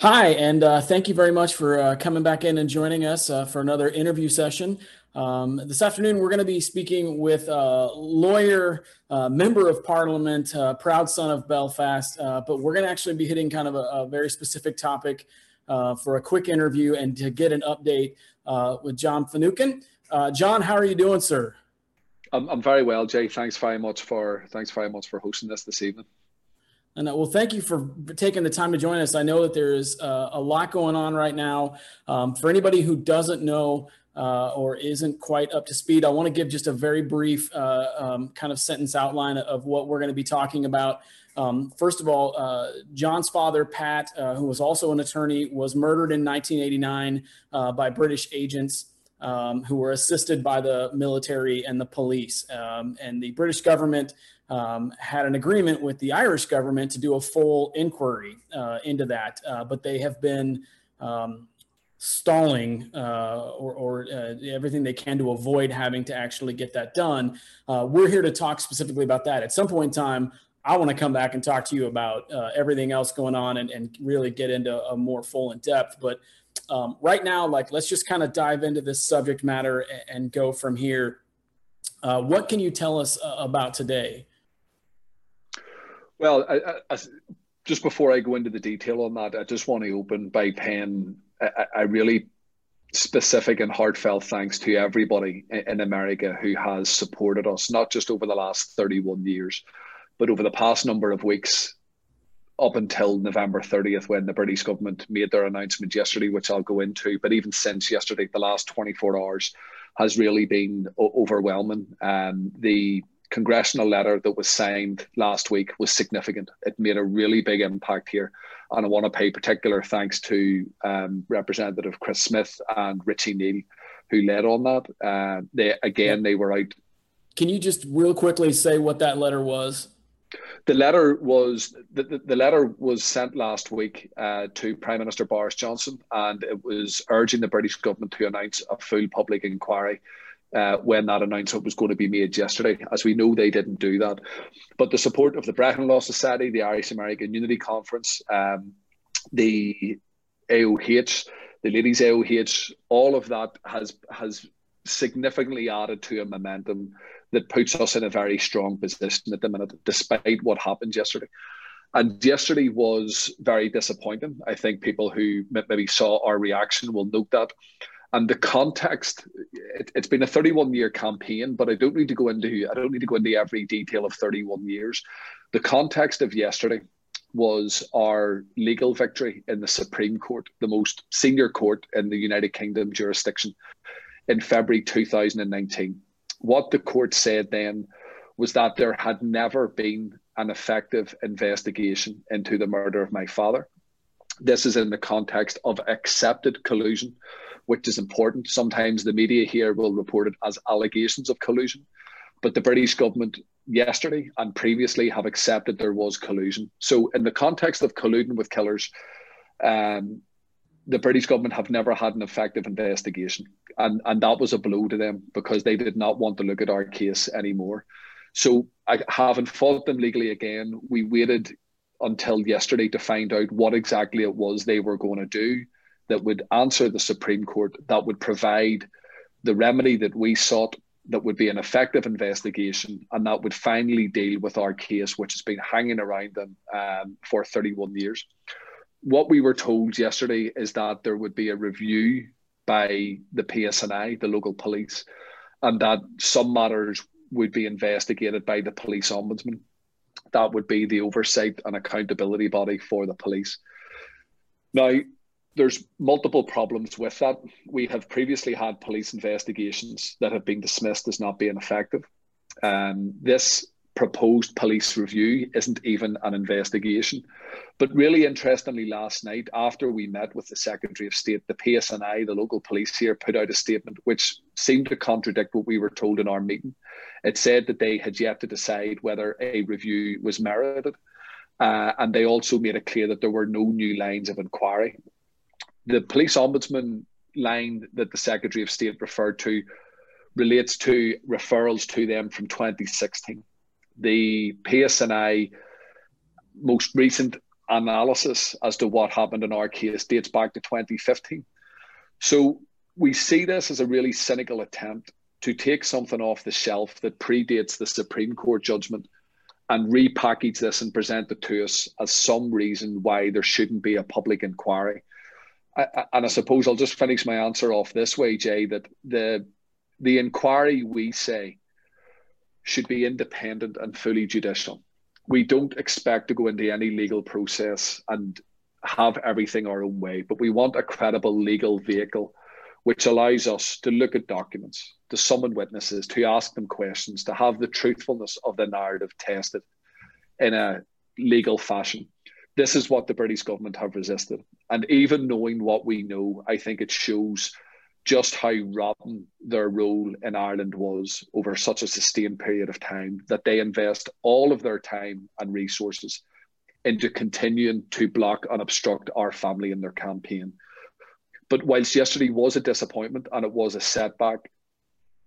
Hi, and uh, thank you very much for uh, coming back in and joining us uh, for another interview session. Um, this afternoon, we're going to be speaking with a lawyer, uh, member of parliament, uh, proud son of Belfast, uh, but we're going to actually be hitting kind of a, a very specific topic for a quick interview and to get an update with John Finucane. John, how are you doing, sir? I'm, I'm very well, Jay. Thanks very much for thanks very much for hosting this this evening. And uh, well, thank you for taking the time to join us. I know that there is uh, a lot going on right now. Um, for anybody who doesn't know uh, or isn't quite up to speed, I want to give just a very brief uh, um, kind of sentence outline of what we're going to be talking about. Um, first of all, uh, John's father, Pat, uh, who was also an attorney, was murdered in 1989 by British agents. Um, who were assisted by the military and the police. Um, and the British government um, had an agreement with the Irish government to do a full inquiry uh, into that, uh, but they have been um, stalling uh, or, or uh, everything they can to avoid having to actually get that done. Uh, we're here to talk specifically about that. At some point in time, I want to come back and talk to you about uh, everything else going on and, and, really get into a more full in depth. But um, right now, like, let's just kind of dive into this subject matter and, and go from here. Uh, what can you tell us about today? Well, I, I, just before I go into the detail on that, I just want to open by paying a, a really specific and heartfelt thanks to everybody in America who has supported us, not just over the last 31 years, but over the past number of weeks up until November 30th, when the British government made their announcement yesterday, which I'll go into. But even since yesterday, the last 24 hours has really been overwhelming. Um, the congressional letter that was signed last week was significant. It made a really big impact here. And I want to pay particular thanks to um, Representative Chris Smith and Richie Neal, who led on that. Uh, they again, they were out. Can you just real quickly say what that letter was? The letter was the, the, letter was sent last week uh, to Prime Minister Boris Johnson, and it was urging the British government to announce a full public inquiry uh, when that announcement was going to be made yesterday. As we know, they didn't do that. But the support of the Brehon Law Society, the Irish American Unity Conference, um, the AOH, the Ladies AOH, all of that has has significantly added to a momentum that puts us in a very strong position at the minute, despite what happened yesterday. And yesterday was very disappointing. I think people who maybe saw our reaction will note that and the context it, has been a 31 year campaign but i don't need to go into i don't need to go into every detail of 31 years the context of yesterday was our legal victory in the supreme court the most senior court in the united kingdom jurisdiction in february 2019 what the court said then was that there had never been an effective investigation into the murder of my father this is in the context of accepted collusion which is important. Sometimes the media here will report it as allegations of collusion, but the British government yesterday and previously have accepted there was collusion. So, in the context of colluding with killers, um, the British government have never had an effective investigation, and and that was a blow to them because they did not want to look at our case anymore. So, I haven't fought them legally again. We waited until yesterday to find out what exactly it was they were going to do that would answer the Supreme Court, that would provide the remedy that we sought, that would be an effective investigation, and that would finally deal with our case, which has been hanging around them um, for 31 years. What we were told yesterday is that there would be a review by the PSNI, the local police, and that some matters would be investigated by the police ombudsman. That would be the oversight and accountability body for the police. Now, there's multiple problems with that. We have previously had police investigations that have been dismissed as not being effective. Um, this proposed police review isn't even an investigation. But really interestingly, last night, after we met with the Secretary of State, the PSNI, the local police here, put out a statement which seemed to contradict what we were told in our meeting. It said that they had yet to decide whether a review was merited. Uh, and they also made it clear that there were no new lines of inquiry the police ombudsman line that the Secretary of State referred to relates to referrals to them from 2016. The PSNI most recent analysis as to what happened in our case dates back to 2015. So we see this as a really cynical attempt to take something off the shelf that predates the Supreme Court judgment and repackage this and present it to us as some reason why there shouldn't be a public inquiry. And I suppose I'll just finish my answer off this way, Jay, that the the inquiry we say should be independent and fully judicial. We don't expect to go into any legal process and have everything our own way, but we want a credible legal vehicle which allows us to look at documents, to summon witnesses, to ask them questions, to have the truthfulness of the narrative tested in a legal fashion. This is what the British government have resisted. And even knowing what we know, I think it shows just how rotten their role in Ireland was over such a sustained period of time that they invest all of their time and resources into continuing to block and obstruct our family in their campaign. But whilst yesterday was a disappointment and it was a setback,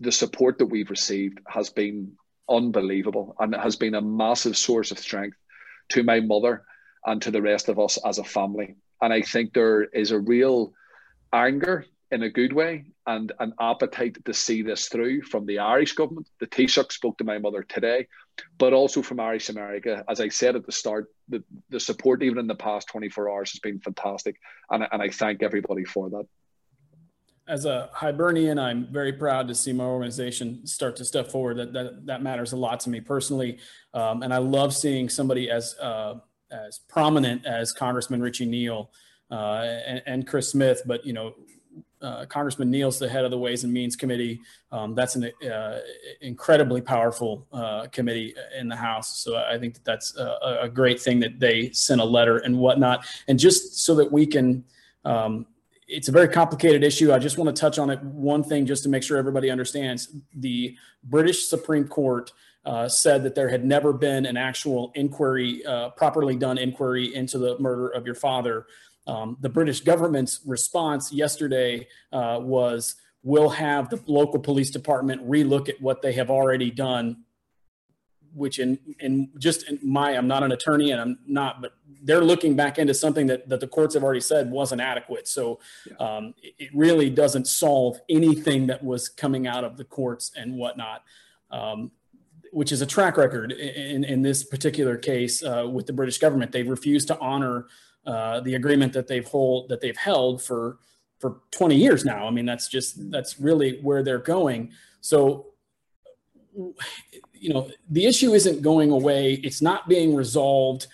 the support that we've received has been unbelievable and it has been a massive source of strength to my mother and to the rest of us as a family. And I think there is a real anger in a good way and an appetite to see this through from the Irish government. The Taoiseach spoke to my mother today, but also from Irish America. As I said at the start, the, the support even in the past 24 hours has been fantastic. And, and I thank everybody for that. As a Hibernian, I'm very proud to see my organization start to step forward. That that, that matters a lot to me personally, um, and I love seeing somebody as uh, as prominent as Congressman Richie Neal uh, and, and Chris Smith. But you know, uh, Congressman Neal's the head of the Ways and Means Committee. Um, that's an uh, incredibly powerful uh, committee in the House. So I think that that's a, a, great thing that they sent a letter and whatnot. And just so that we can, um, it's a very complicated issue. I just want to touch on it one thing just to make sure everybody understands. The British Supreme Court uh, said that there had never been an actual inquiry, uh, properly done inquiry into the murder of your father. Um, the British government's response yesterday uh, was we'll have the local police department relook at what they have already done which in in just in my i'm not an attorney and i'm not but they're looking back into something that, that the courts have already said wasn't adequate. So um, it really doesn't solve anything that was coming out of the courts and whatnot. Um, which is a track record in, in this particular case uh, with the british government They've refused to honor uh, the agreement that they've hold that they've held for for 20 years now. I mean, that's just that's really where they're going. So, you know, the issue isn't going away. It's not being resolved.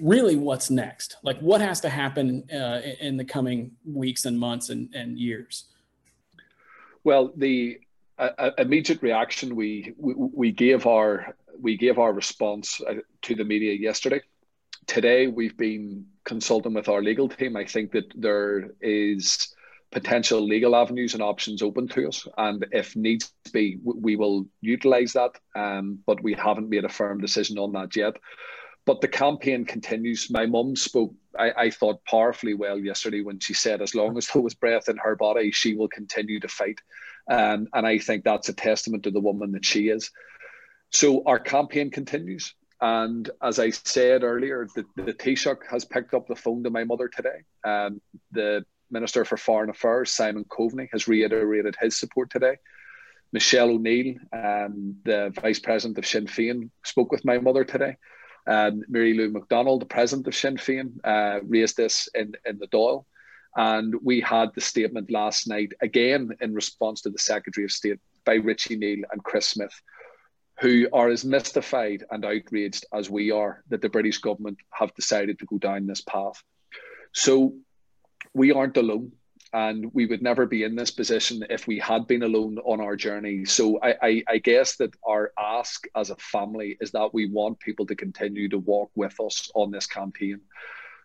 Really, what's next? Like, what has to happen uh, in the coming weeks and months and, and years? Well, the immediate reaction we, we we gave our we gave our response uh, to the media yesterday today we've been consulting with our legal team. I think that there is potential legal avenues and options open to us, and if needs be, we will utilize that. Um, but we haven't made a firm decision on that yet. But the campaign continues. My mum spoke, I, I thought, powerfully well yesterday when she said, as long as there was breath in her body, she will continue to fight. Um, and I think that's a testament to the woman that she is. So our campaign continues. And as I said earlier, the, the Taoiseach has picked up the phone to my mother today. Um, the Minister for Foreign Affairs, Simon Coveney, has reiterated his support today. Michelle O'Neill, um, the Vice President of Sinn Féin, spoke with my mother today. Um, Mary Lou McDonald, the President of Sinn Féin, uh, raised this in, in the Dáil. And we had the statement last night, again in response to the Secretary of State by Richie Neal and Chris Smith, who are as mystified and outraged as we are that the British government have decided to go down this path. So we aren't alone. And we would never be in this position if we had been alone on our journey. So I, I, I guess that our ask as a family is that we want people to continue to walk with us on this campaign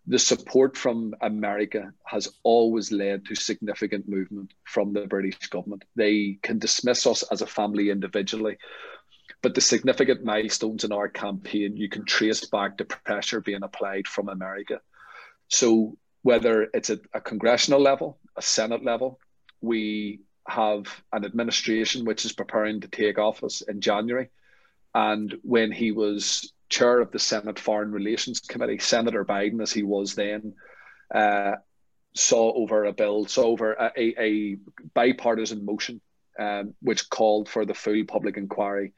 the support from America has always led to significant movement from the British government. They can dismiss us as a family individually, but the significant milestones in our campaign, you can trace back to pressure being applied from America. So whether it's at a congressional level, a Senate level, we have an administration which is preparing to take office in January. And when he was chair of the Senate Foreign Relations Committee, Senator Biden, as he was then, uh, saw over a bill, saw over a, a, a bipartisan motion um, which called for the full public inquiry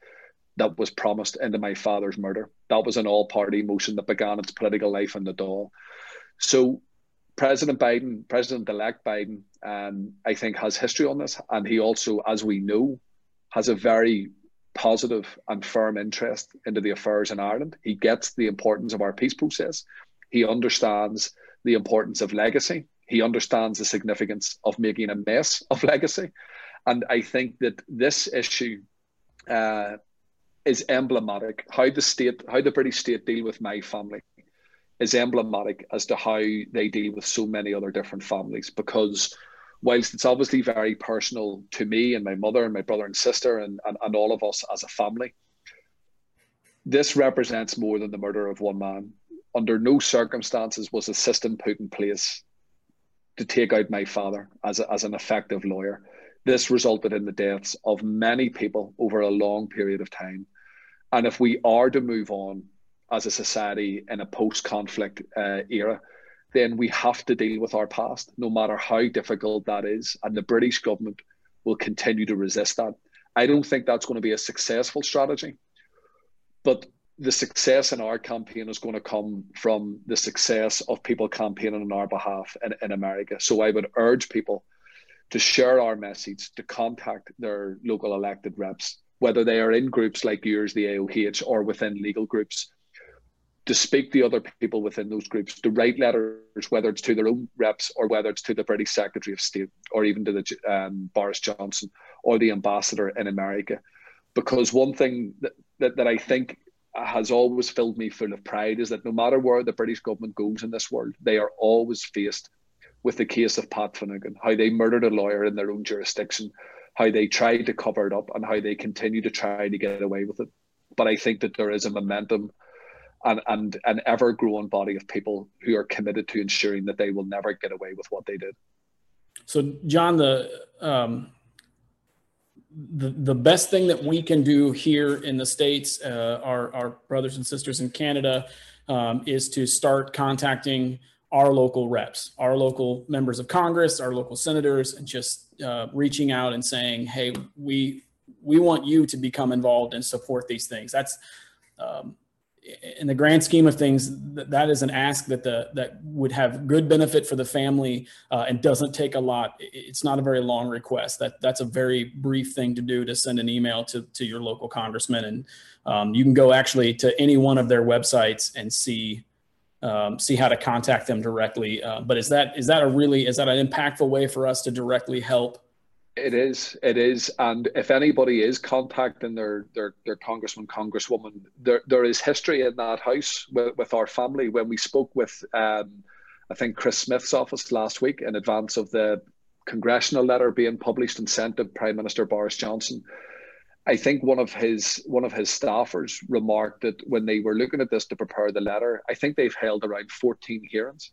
that was promised into my father's murder. That was an all party motion that began its political life in the Dáil. So, President Biden, President elect Biden, um, I think has history on this. And he also, as we know, has a very positive and firm interest into the affairs in Ireland. He gets the importance of our peace process. He understands the importance of legacy. He understands the significance of making a mess of legacy. And I think that this issue uh, is emblematic. How the state, how the British state deal with my family is emblematic as to how they deal with so many other different families. Because whilst it's obviously very personal to me and my mother and my brother and sister and, and, and all of us as a family, this represents more than the murder of one man. Under no circumstances was a system put in place to take out my father as, a, as an effective lawyer. This resulted in the deaths of many people over a long period of time. And if we are to move on as a society in a post conflict uh, era, then we have to deal with our past, no matter how difficult that is. And the British government will continue to resist that. I don't think that's going to be a successful strategy. But the success in our campaign is going to come from the success of people campaigning on our behalf in, in America. So I would urge people to share our message, to contact their local elected reps, whether they are in groups like yours, the AOH, or within legal groups, to speak to other people within those groups, to write letters, whether it's to their own reps or whether it's to the British Secretary of State or even to the um, Boris Johnson or the ambassador in America. Because one thing that, that, that I think has always filled me full of pride is that no matter where the British government goes in this world, they are always faced with the case of Pat Finucane, how they murdered a lawyer in their own jurisdiction, how they tried to cover it up, and how they continue to try to get away with it. But I think that there is a momentum and, and an ever growing body of people who are committed to ensuring that they will never get away with what they did. So, John, the um, the, the best thing that we can do here in the states, uh, our our brothers and sisters in Canada, um, is to start contacting our local reps, our local members of Congress, our local senators, and just uh, reaching out and saying, "Hey, we we want you to become involved and support these things." That's um, in the grand scheme of things, that is an ask that the that would have good benefit for the family uh, and doesn't take a lot. It's not a very long request. That that's a very brief thing to do to send an email to to your local congressman, and um, you can go actually to any one of their websites and see um, see how to contact them directly. Uh, but is that is that a really is that an impactful way for us to directly help? It is. It is. And if anybody is contacting their their, their congressman, congresswoman, there there is history in that house with, with our family. When we spoke with, um, I think Chris Smith's office last week in advance of the congressional letter being published and sent to Prime Minister Boris Johnson I think one of his one of his staffers remarked that when they were looking at this to prepare the letter, I think they've held around 14 hearings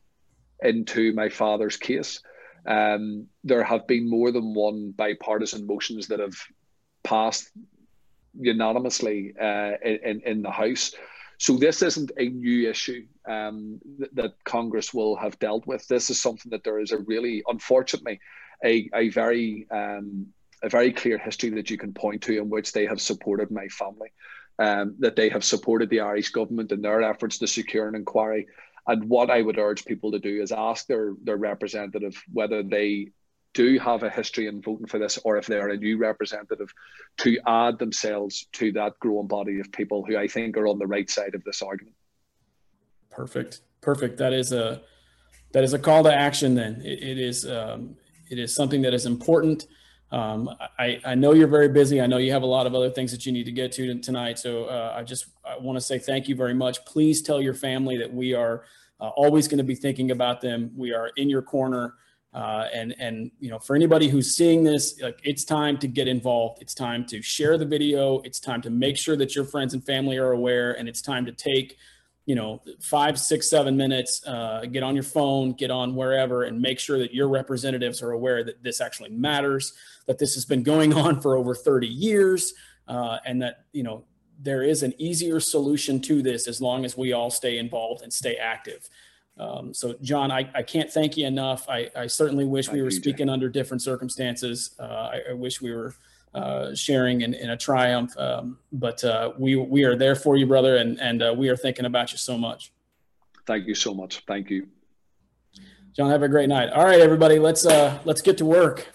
into my father's case. Um, there have been more than one bipartisan motions that have passed unanimously uh, in in the House. So this isn't a new issue um, that, that Congress will have dealt with. This is something that there is a really, unfortunately, a, a very um, a very clear history that you can point to in which they have supported my family, um, that they have supported the Irish government in their efforts to secure an inquiry. And what I would urge people to do is ask their, their representative whether they do have a history in voting for this or if they are a new representative to add themselves to that growing body of people who I think are on the right side of this argument. Perfect. Perfect. That is a that is a call to action then. it, it is um, it is something that is important um, I, I know you're very busy. I know you have a lot of other things that you need to get to tonight. So uh, I just I want to say thank you very much. Please tell your family that we are uh, always going to be thinking about them. We are in your corner. Uh, and and you know for anybody who's seeing this like it's time to get involved it's time to share the video it's time to make sure that your friends and family are aware and it's time to take you know, five, six, seven minutes, uh, get on your phone, get on wherever, and make sure that your representatives are aware that this actually matters, that this has been going on for over 30 years, uh, and that, you know, there is an easier solution to this as long as we all stay involved and stay active. Um, so, John, I, I can't thank you enough. I, I certainly wish Thank we were you, Jay. speaking under different circumstances. Uh, I, I wish we were uh, sharing in, in a triumph, um, but uh, we we are there for you, brother, and and uh, we are thinking about you so much. Thank you so much. Thank you. John, have a great night. All right, everybody, let's uh, let's get to work.